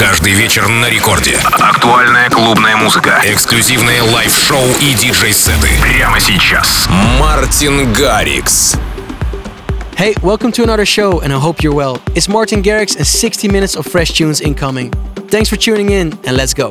Каждый вечер на рекорде. Актуальная клубная музыка. Эксклюзивные лайв-шоу и диджей-сеты. Прямо сейчас. Мартин Гаррикс. Hey, welcome to another show, and I hope you're well. It's Martin Garrix and 60 minutes of fresh tunes incoming. Thanks for tuning in, and let's go.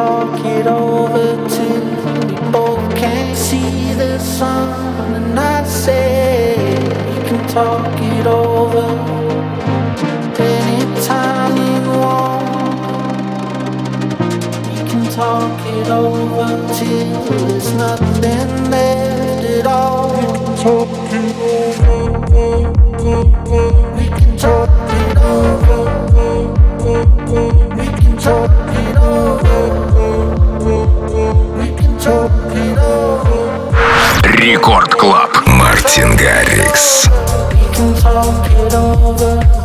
talk it over till we both can't see the sun. And I say we can talk it over anytime you want. We can talk it over till there's nothing left at all. We Рекорд Клаб. Мартин Гаррикс. Can talk it over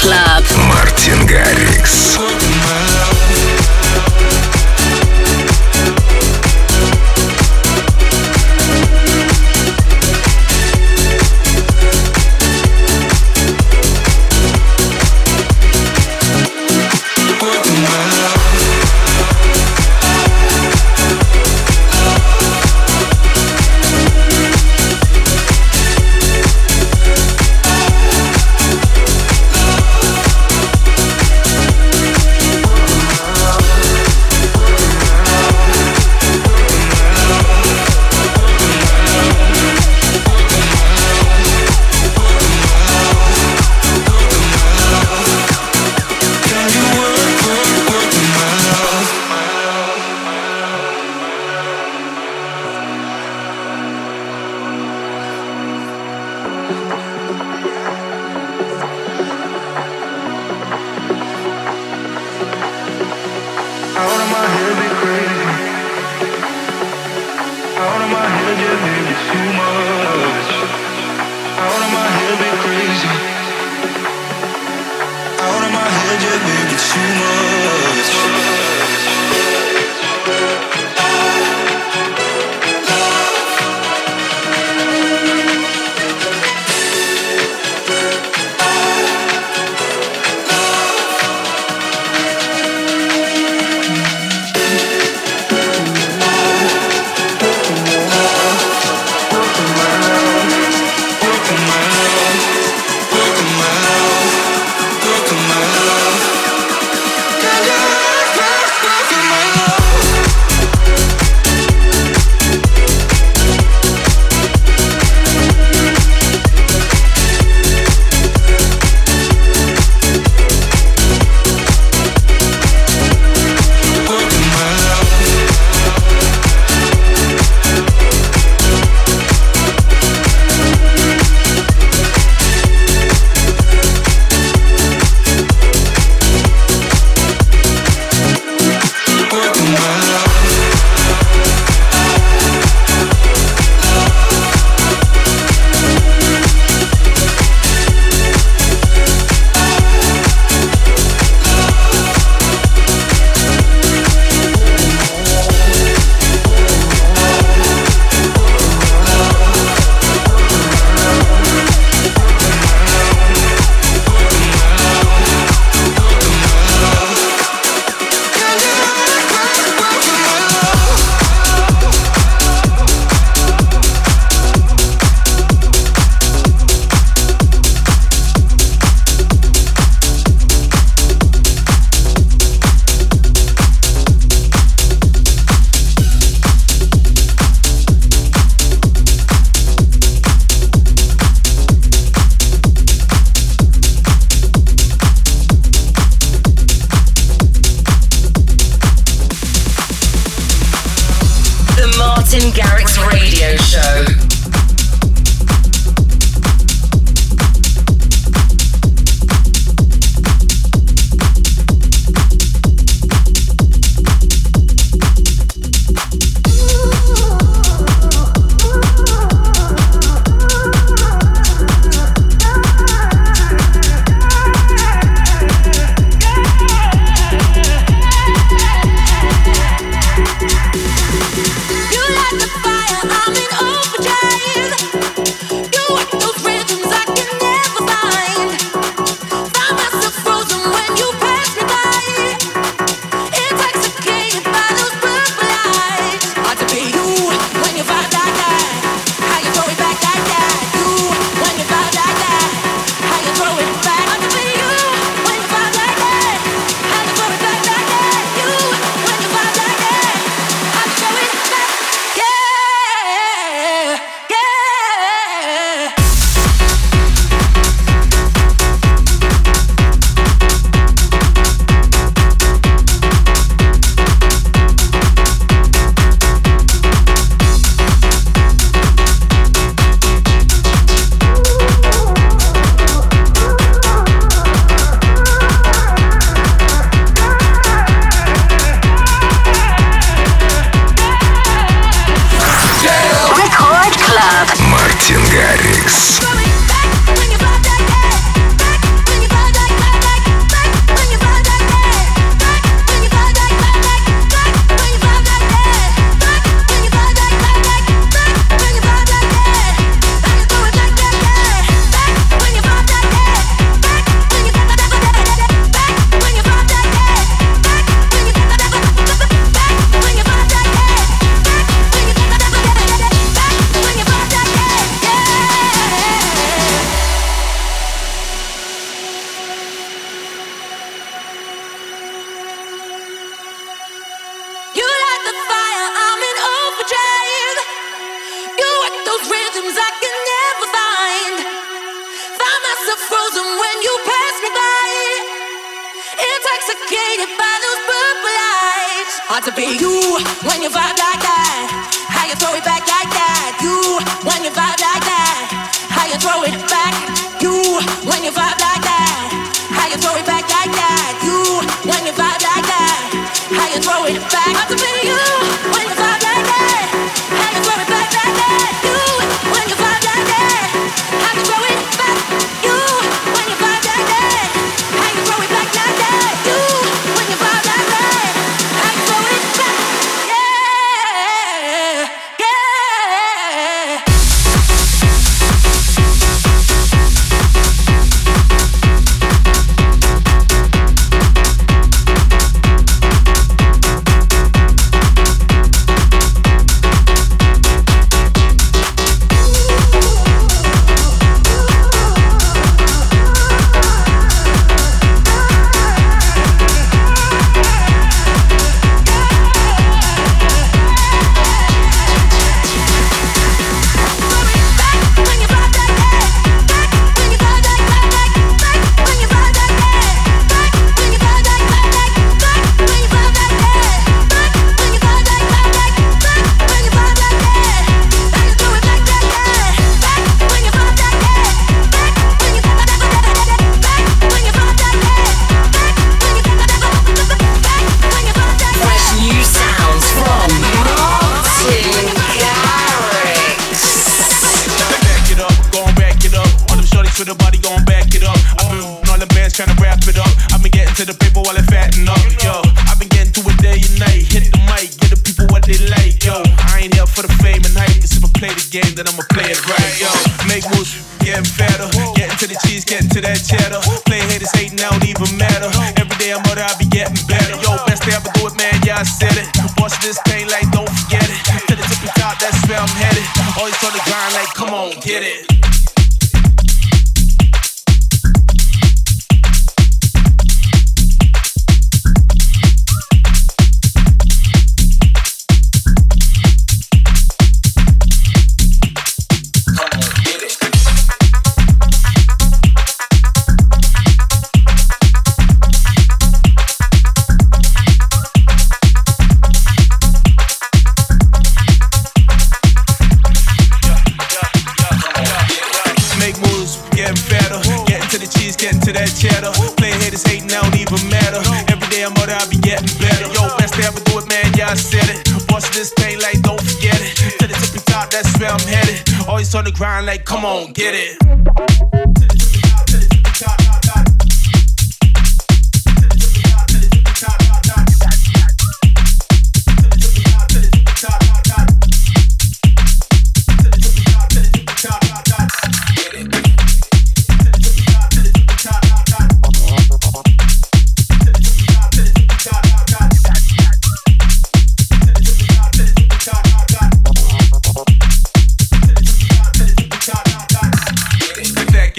Club. Мартин Гаррикс.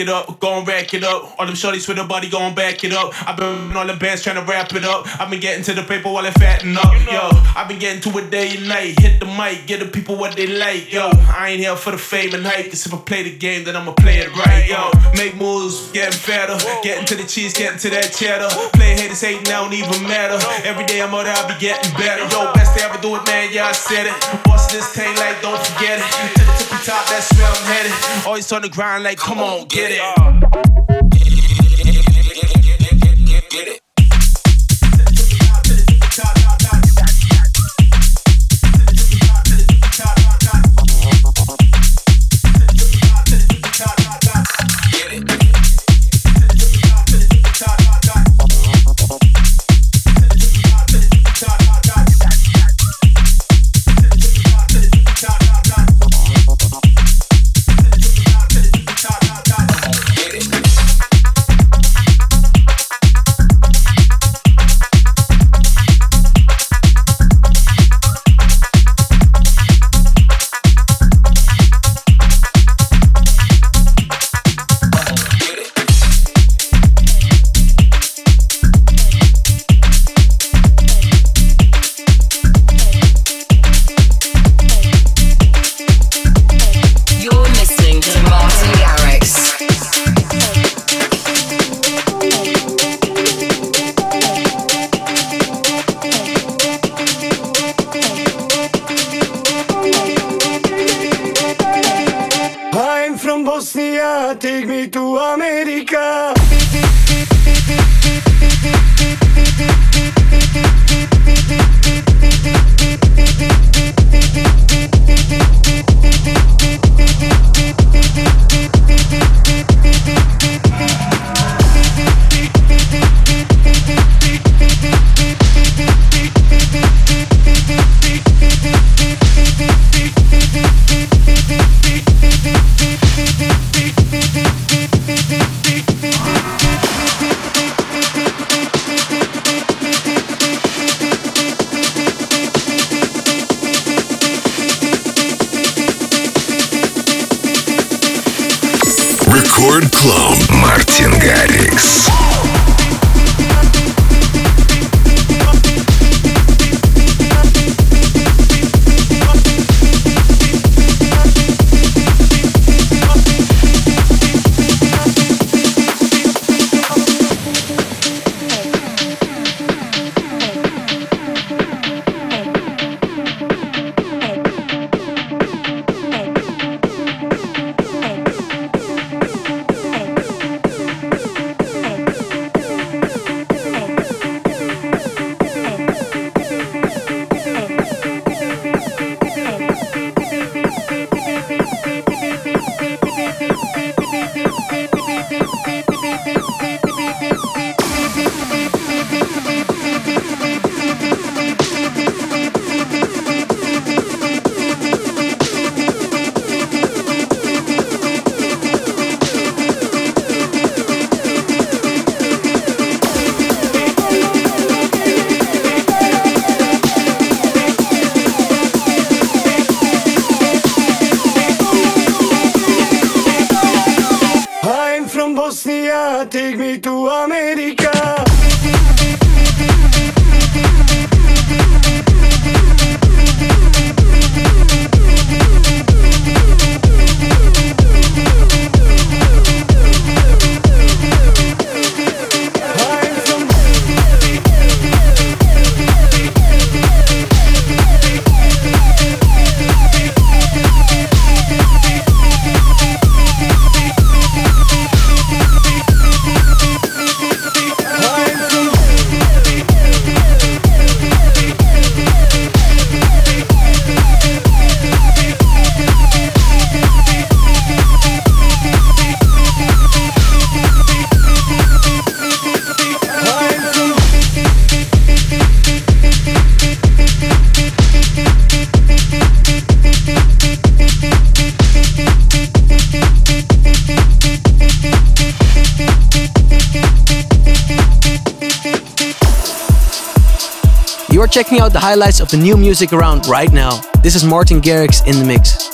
Back it up. All them shorties with the body gon' back it up. I've been on the bands trying to wrap it up. I've been getting to the paper while it fatten up. Yo, I've been getting to it day and night. Hit the mic, get the people what they like. Yo, I ain't here for the fame and hype. Cause if I play the game, then I'ma play it right. Yo, make moves, getting fatter. Getting to the cheese, getting to that cheddar. Play haters hating, I don't even matter. Every day I'm out there, I be getting better. Yo, best to ever do it, man. Yeah, I said it. Boss this thing like, don't forget it. To the tippy top, that's where I'm headed. Always on the grind like, come on, get it. Get it. Asia, take me to America. take me to America. Checking out the highlights of the new music around right now. This is Martin Garrix in the mix.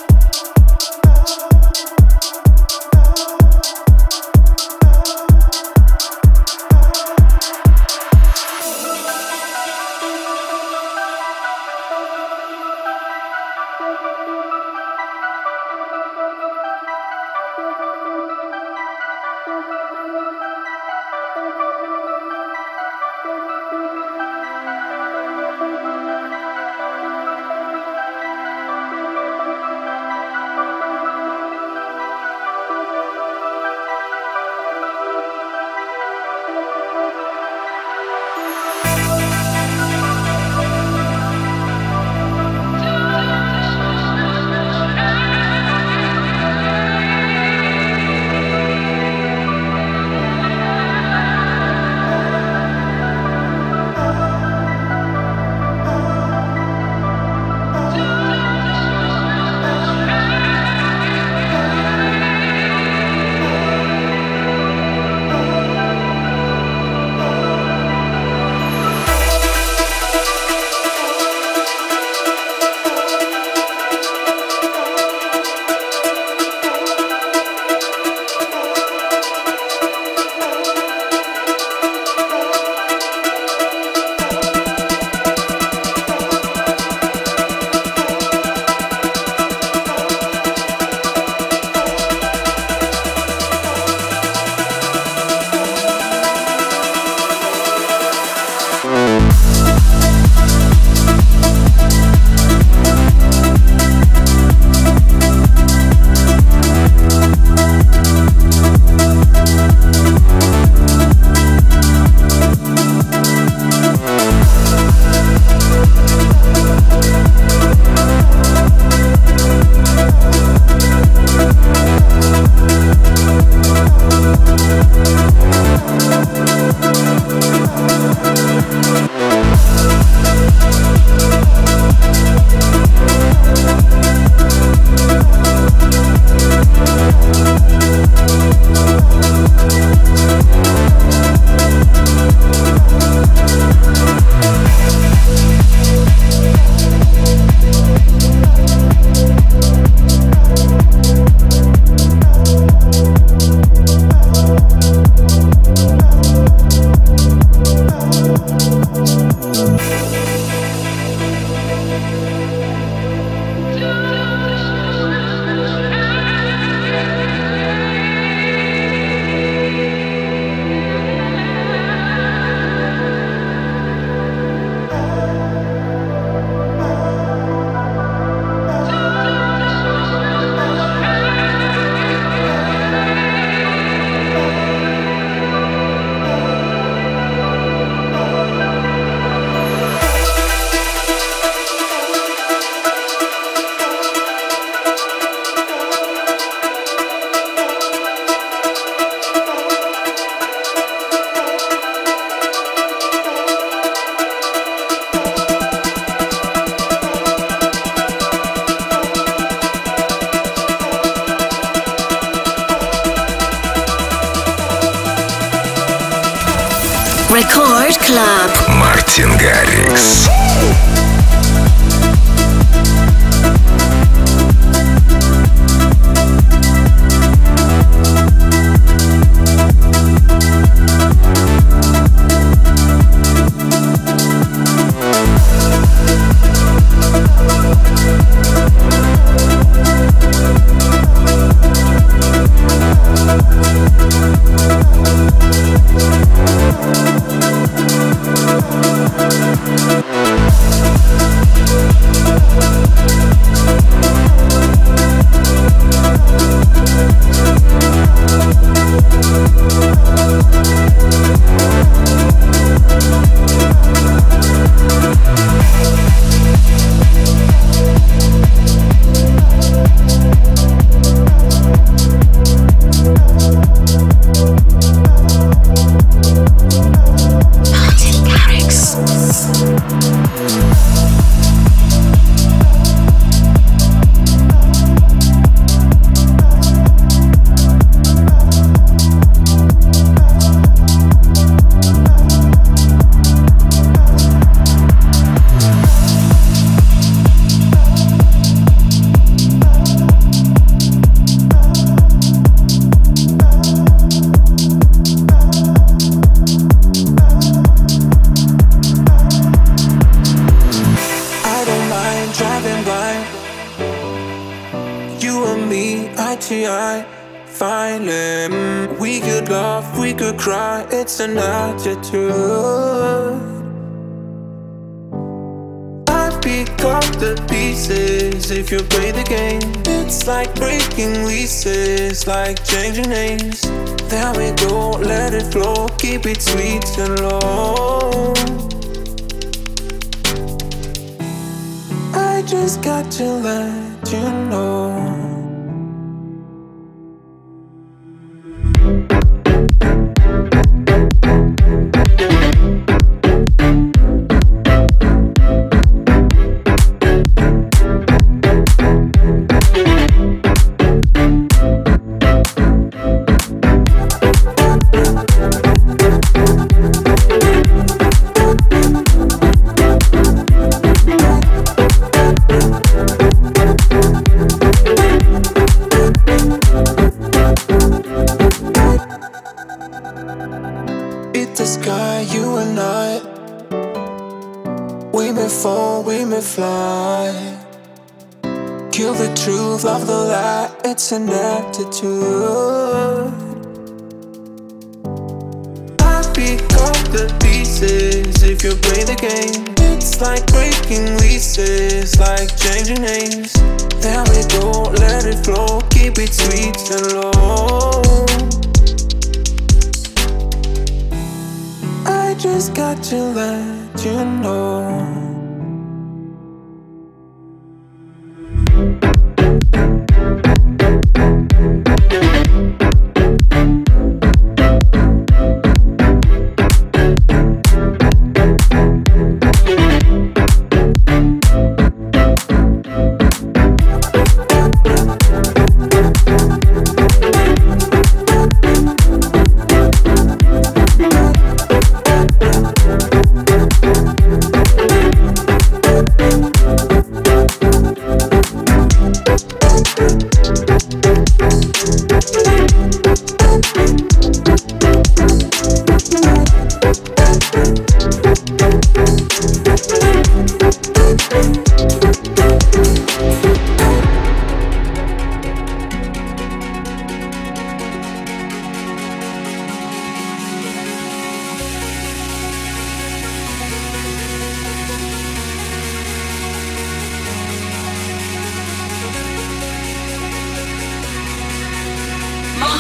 Like changing names. There we go, let it flow, keep it sweet and it's an attitude. I pick up the pieces if you play the game. It's like breaking leases, like changing names. There we go, let it flow, keep it sweet and low. I just got to let you know.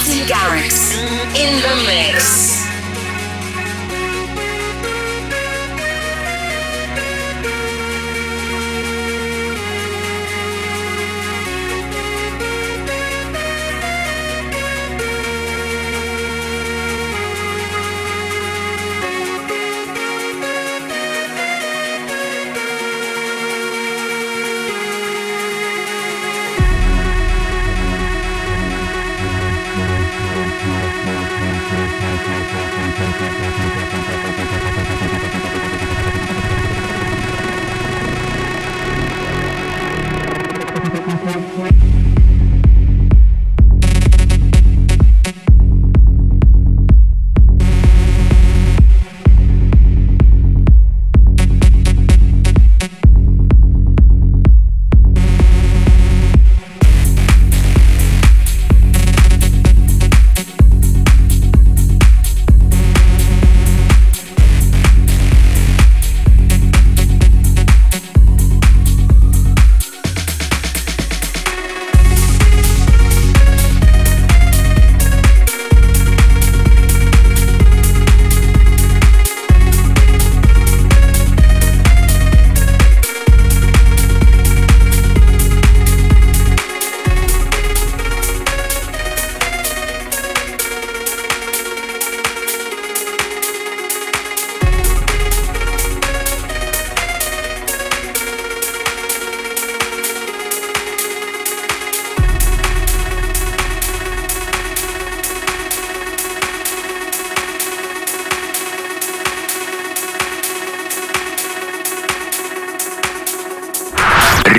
Thank you.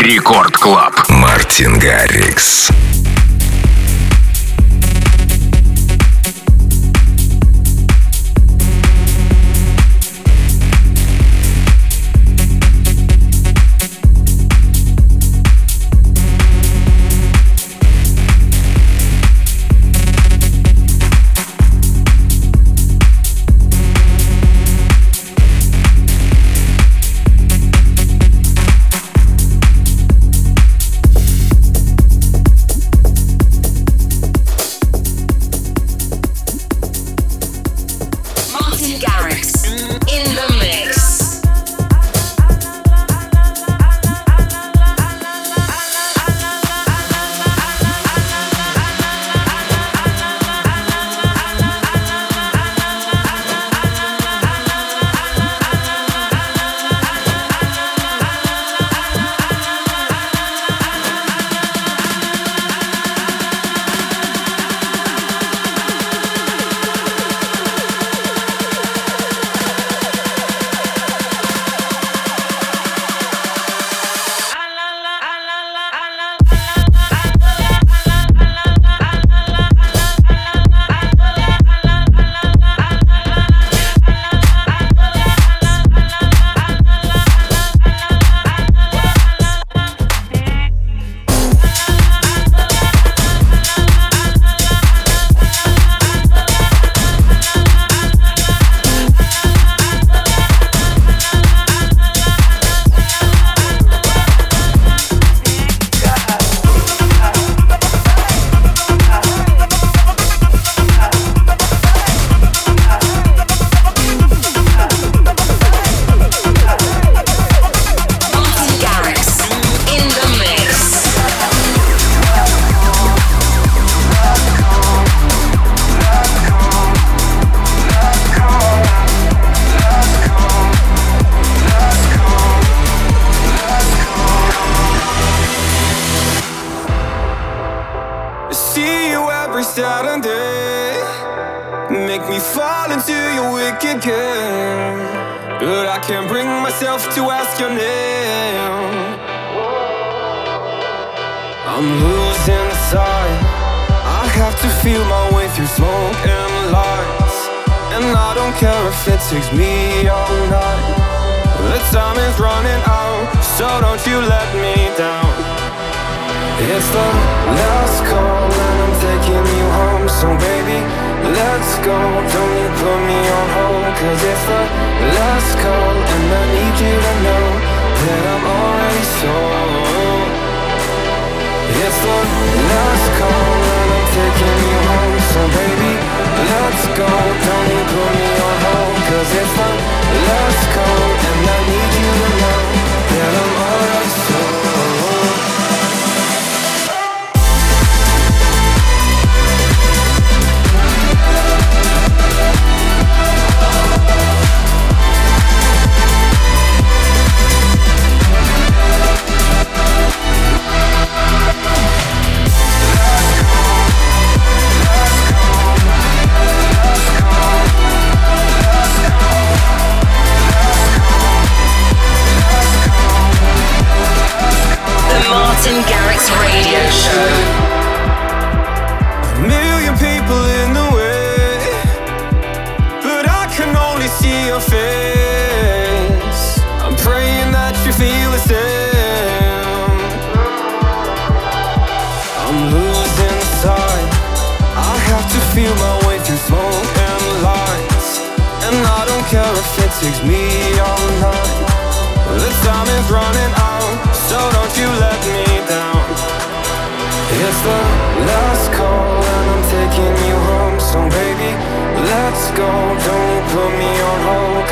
Рекорд Клаб. Мартин Гаррикс.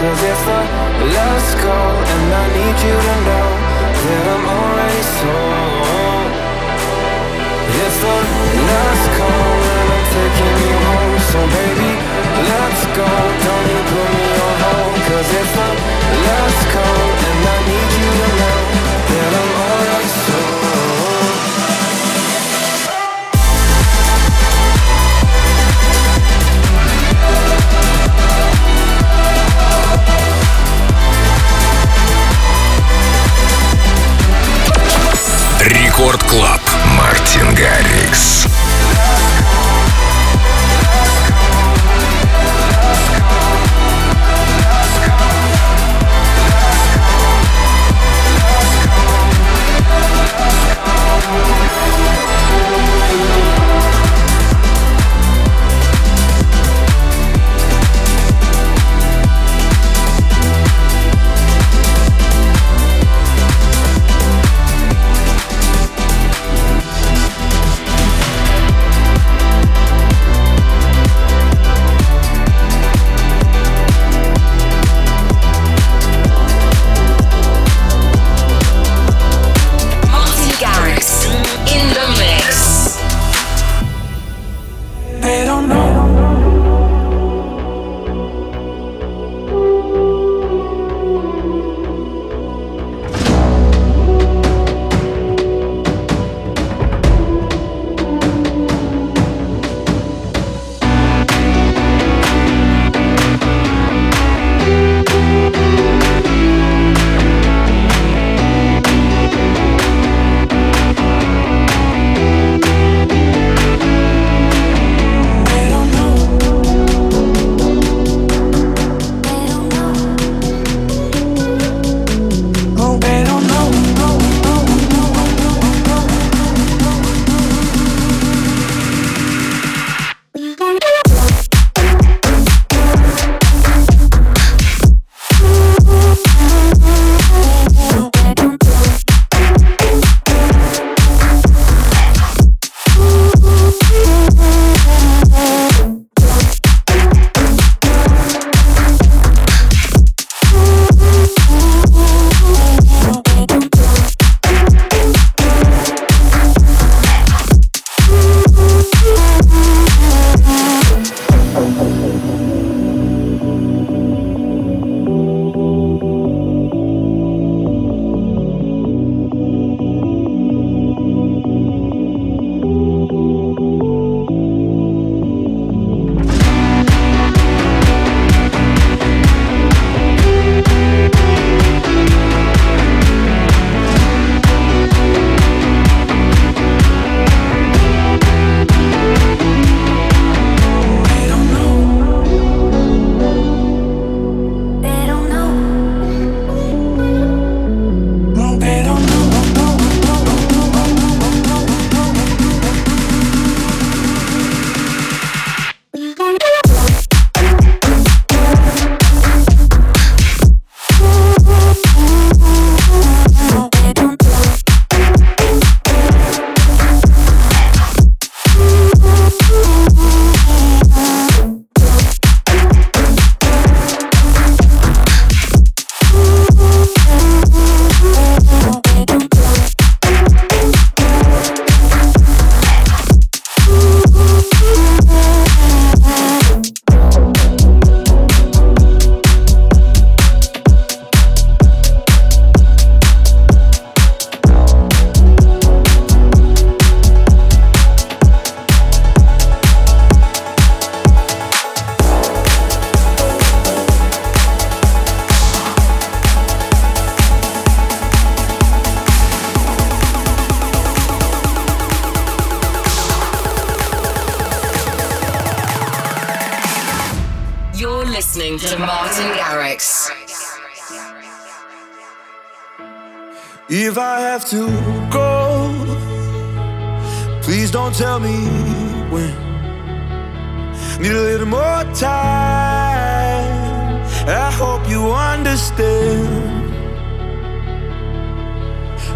Cause it's the last call and I need you to know that I'm already sold. It's the last call and I'm taking you home, so baby, let's go. Don't you put me on hold. Cause it's the last call Рекорд Клаб. Мартин Гаррикс.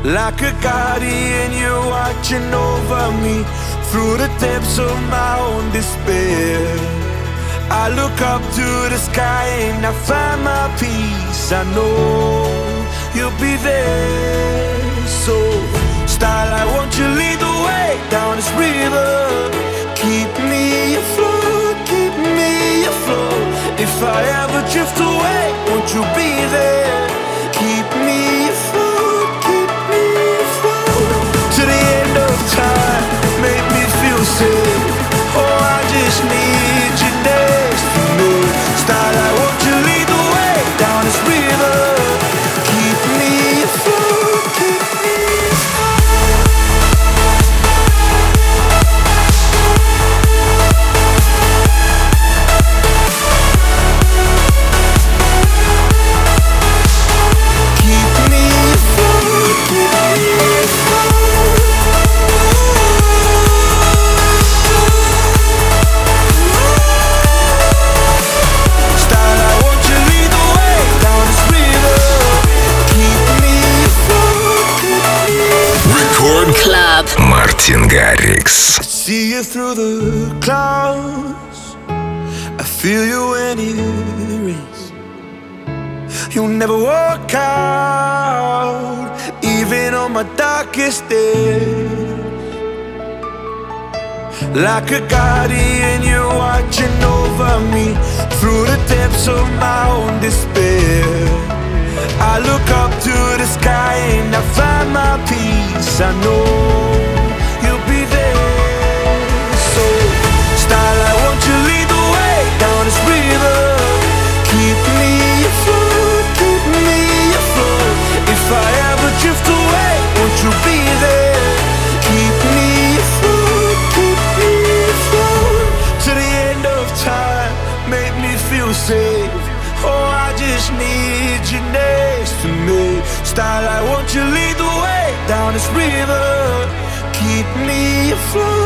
like a guardian, you're watching over me through the depths of my own despair. I look up to the sky and I find my peace. I know you'll be there. So, starlight, won't you lead the way down this river? Keep me afloat, keep me afloat. If I ever drift away, won't you be there? too. Oh, I just need. Мартин Гаррикс. See you through the clouds. I feel you when it rains. You'll never walk out, even on my darkest days. Like a guardian, you're watching over me through the depths of my own despair. I look up to the sky and I find my peace. I know. this river. Keep me afloat.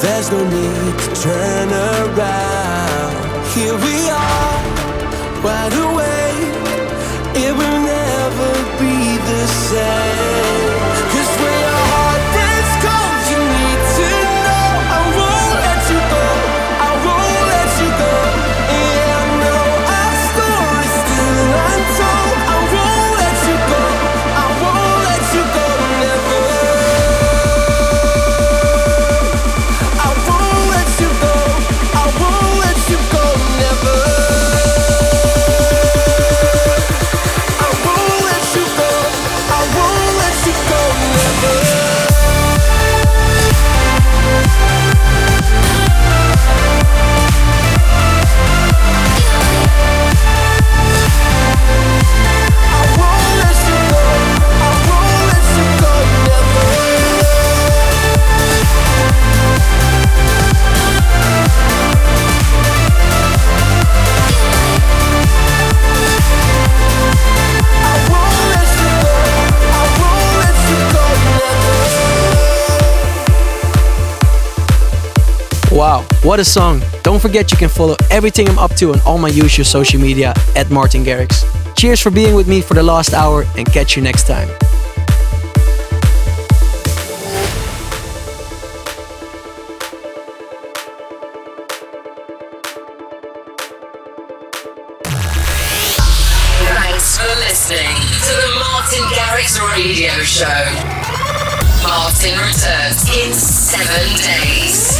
There's no need to turn around. Here we are, wide awake. It will never be the same. What a song! Don't forget you can follow everything I'm up to on all my usual social media at Martin Garrix. Cheers for being with me for the last hour and catch you next time. radio show. Martin returns in seven days.